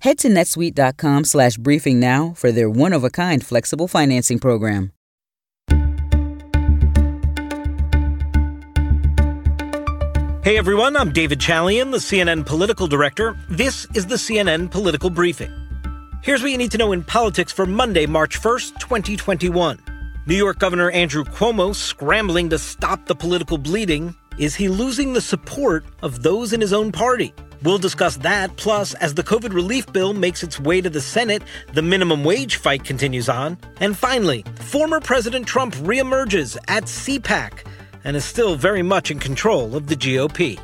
Head to netsuite.com slash briefing now for their one of a kind flexible financing program. Hey everyone, I'm David Chalian, the CNN political director. This is the CNN political briefing. Here's what you need to know in politics for Monday, March 1st, 2021. New York Governor Andrew Cuomo scrambling to stop the political bleeding. Is he losing the support of those in his own party? We'll discuss that. Plus, as the COVID relief bill makes its way to the Senate, the minimum wage fight continues on. And finally, former President Trump reemerges at CPAC and is still very much in control of the GOP.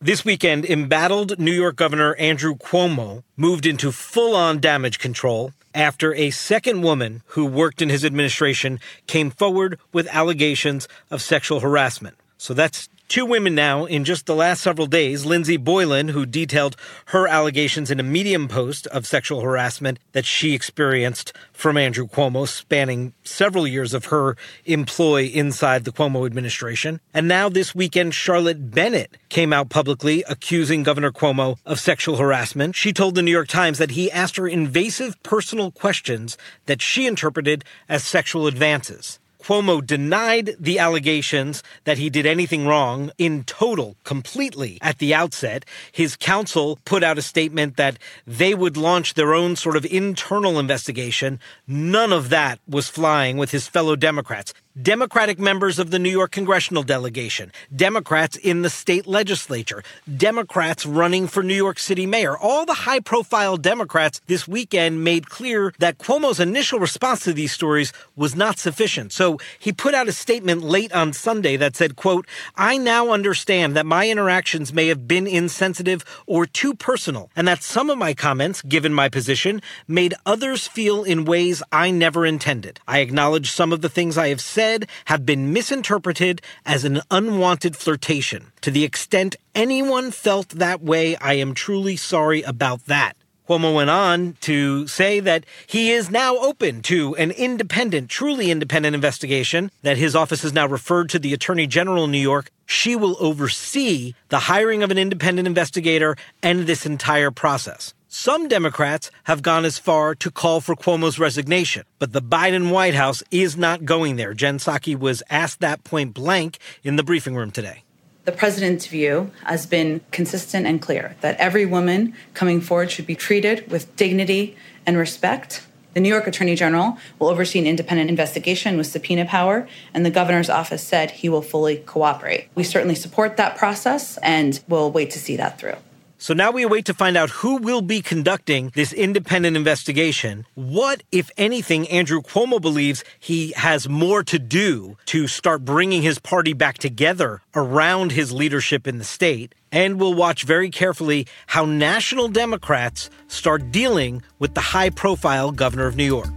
This weekend, embattled New York Governor Andrew Cuomo moved into full on damage control after a second woman who worked in his administration came forward with allegations of sexual harassment. So that's Two women now in just the last several days Lindsey Boylan, who detailed her allegations in a Medium post of sexual harassment that she experienced from Andrew Cuomo, spanning several years of her employ inside the Cuomo administration. And now this weekend, Charlotte Bennett came out publicly accusing Governor Cuomo of sexual harassment. She told the New York Times that he asked her invasive personal questions that she interpreted as sexual advances. Cuomo denied the allegations that he did anything wrong in total, completely at the outset. His counsel put out a statement that they would launch their own sort of internal investigation. None of that was flying with his fellow Democrats. Democratic members of the New York congressional delegation, Democrats in the state legislature, Democrats running for New York City mayor. All the high profile Democrats this weekend made clear that Cuomo's initial response to these stories was not sufficient. So he put out a statement late on Sunday that said, quote, I now understand that my interactions may have been insensitive or too personal, and that some of my comments, given my position, made others feel in ways I never intended. I acknowledge some of the things I have said said have been misinterpreted as an unwanted flirtation. To the extent anyone felt that way, I am truly sorry about that. Cuomo went on to say that he is now open to an independent, truly independent investigation, that his office has now referred to the Attorney General in New York. She will oversee the hiring of an independent investigator and this entire process. Some Democrats have gone as far to call for Cuomo's resignation, but the Biden White House is not going there. Jen Psaki was asked that point blank in the briefing room today. The president's view has been consistent and clear that every woman coming forward should be treated with dignity and respect. The New York Attorney General will oversee an independent investigation with subpoena power, and the governor's office said he will fully cooperate. We certainly support that process and we'll wait to see that through. So now we await to find out who will be conducting this independent investigation. What, if anything, Andrew Cuomo believes he has more to do to start bringing his party back together around his leadership in the state. And we'll watch very carefully how national Democrats start dealing with the high profile governor of New York.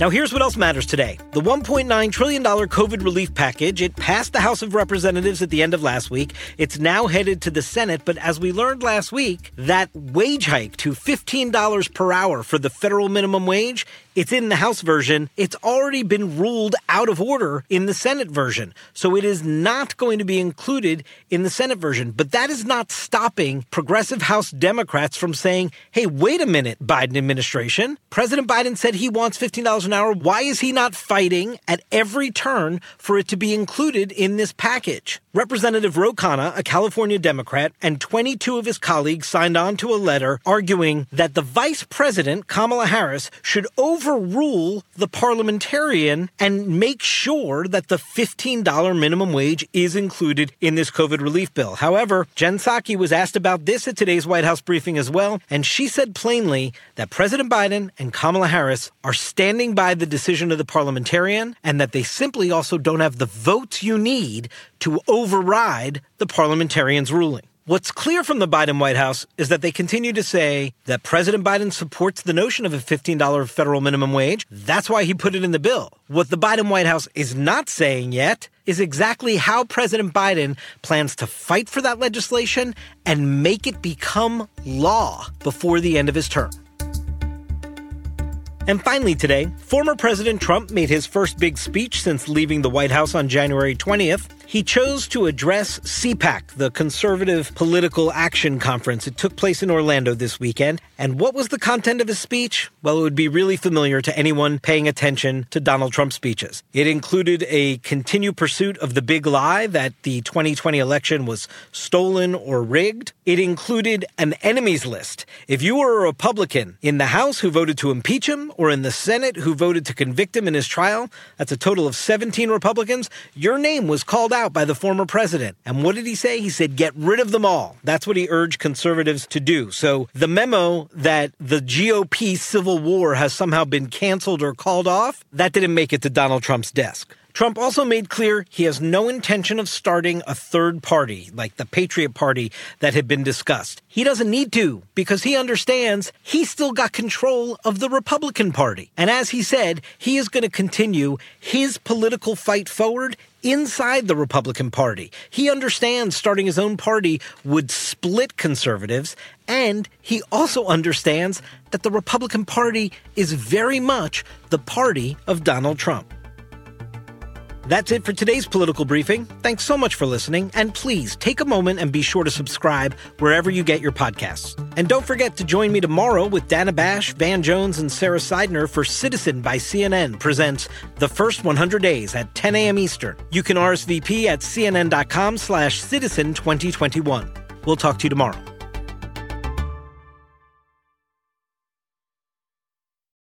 Now, here's what else matters today. The $1.9 trillion COVID relief package, it passed the House of Representatives at the end of last week. It's now headed to the Senate, but as we learned last week, that wage hike to $15 per hour for the federal minimum wage, it's in the House version. It's already been ruled out of order in the Senate version. So it is not going to be included in the Senate version. But that is not stopping progressive House Democrats from saying, hey, wait a minute, Biden administration. President Biden said he wants $15 an hour. Why is he not fighting at every turn for it to be included in this package? Representative Ro Khanna, a California Democrat, and 22 of his colleagues signed on to a letter arguing that the vice president, Kamala Harris, should overrule the parliamentarian and make sure that the $15 minimum wage is included in this COVID relief bill. However, Jen Psaki was asked about this at today's White House briefing as well, and she said plainly that President Biden and Kamala Harris are standing by the decision of the parliamentarian and that they simply also don't have the votes you need to override the parliamentarian's ruling. What's clear from the Biden White House is that they continue to say that President Biden supports the notion of a $15 federal minimum wage. That's why he put it in the bill. What the Biden White House is not saying yet is exactly how President Biden plans to fight for that legislation and make it become law before the end of his term. And finally, today, former President Trump made his first big speech since leaving the White House on January 20th. He chose to address CPAC, the Conservative Political Action Conference. It took place in Orlando this weekend. And what was the content of his speech? Well, it would be really familiar to anyone paying attention to Donald Trump's speeches. It included a continued pursuit of the big lie that the 2020 election was stolen or rigged. It included an enemies list. If you were a Republican in the House who voted to impeach him or in the Senate who voted to convict him in his trial, that's a total of 17 Republicans, your name was called out by the former president. And what did he say? He said, get rid of them all. That's what he urged conservatives to do. So the memo that the GOP civil war has somehow been canceled or called off, that didn't make it to Donald Trump's desk. Trump also made clear he has no intention of starting a third party, like the Patriot Party that had been discussed. He doesn't need to because he understands he still got control of the Republican Party. And as he said, he is going to continue his political fight forward inside the Republican Party. He understands starting his own party would split conservatives, and he also understands that the Republican Party is very much the party of Donald Trump. That's it for today's political briefing. Thanks so much for listening, and please take a moment and be sure to subscribe wherever you get your podcasts. And don't forget to join me tomorrow with Dana Bash, Van Jones, and Sara Sidner for Citizen by CNN presents The First 100 Days at 10 a.m. Eastern. You can RSVP at cnn.com slash citizen 2021. We'll talk to you tomorrow.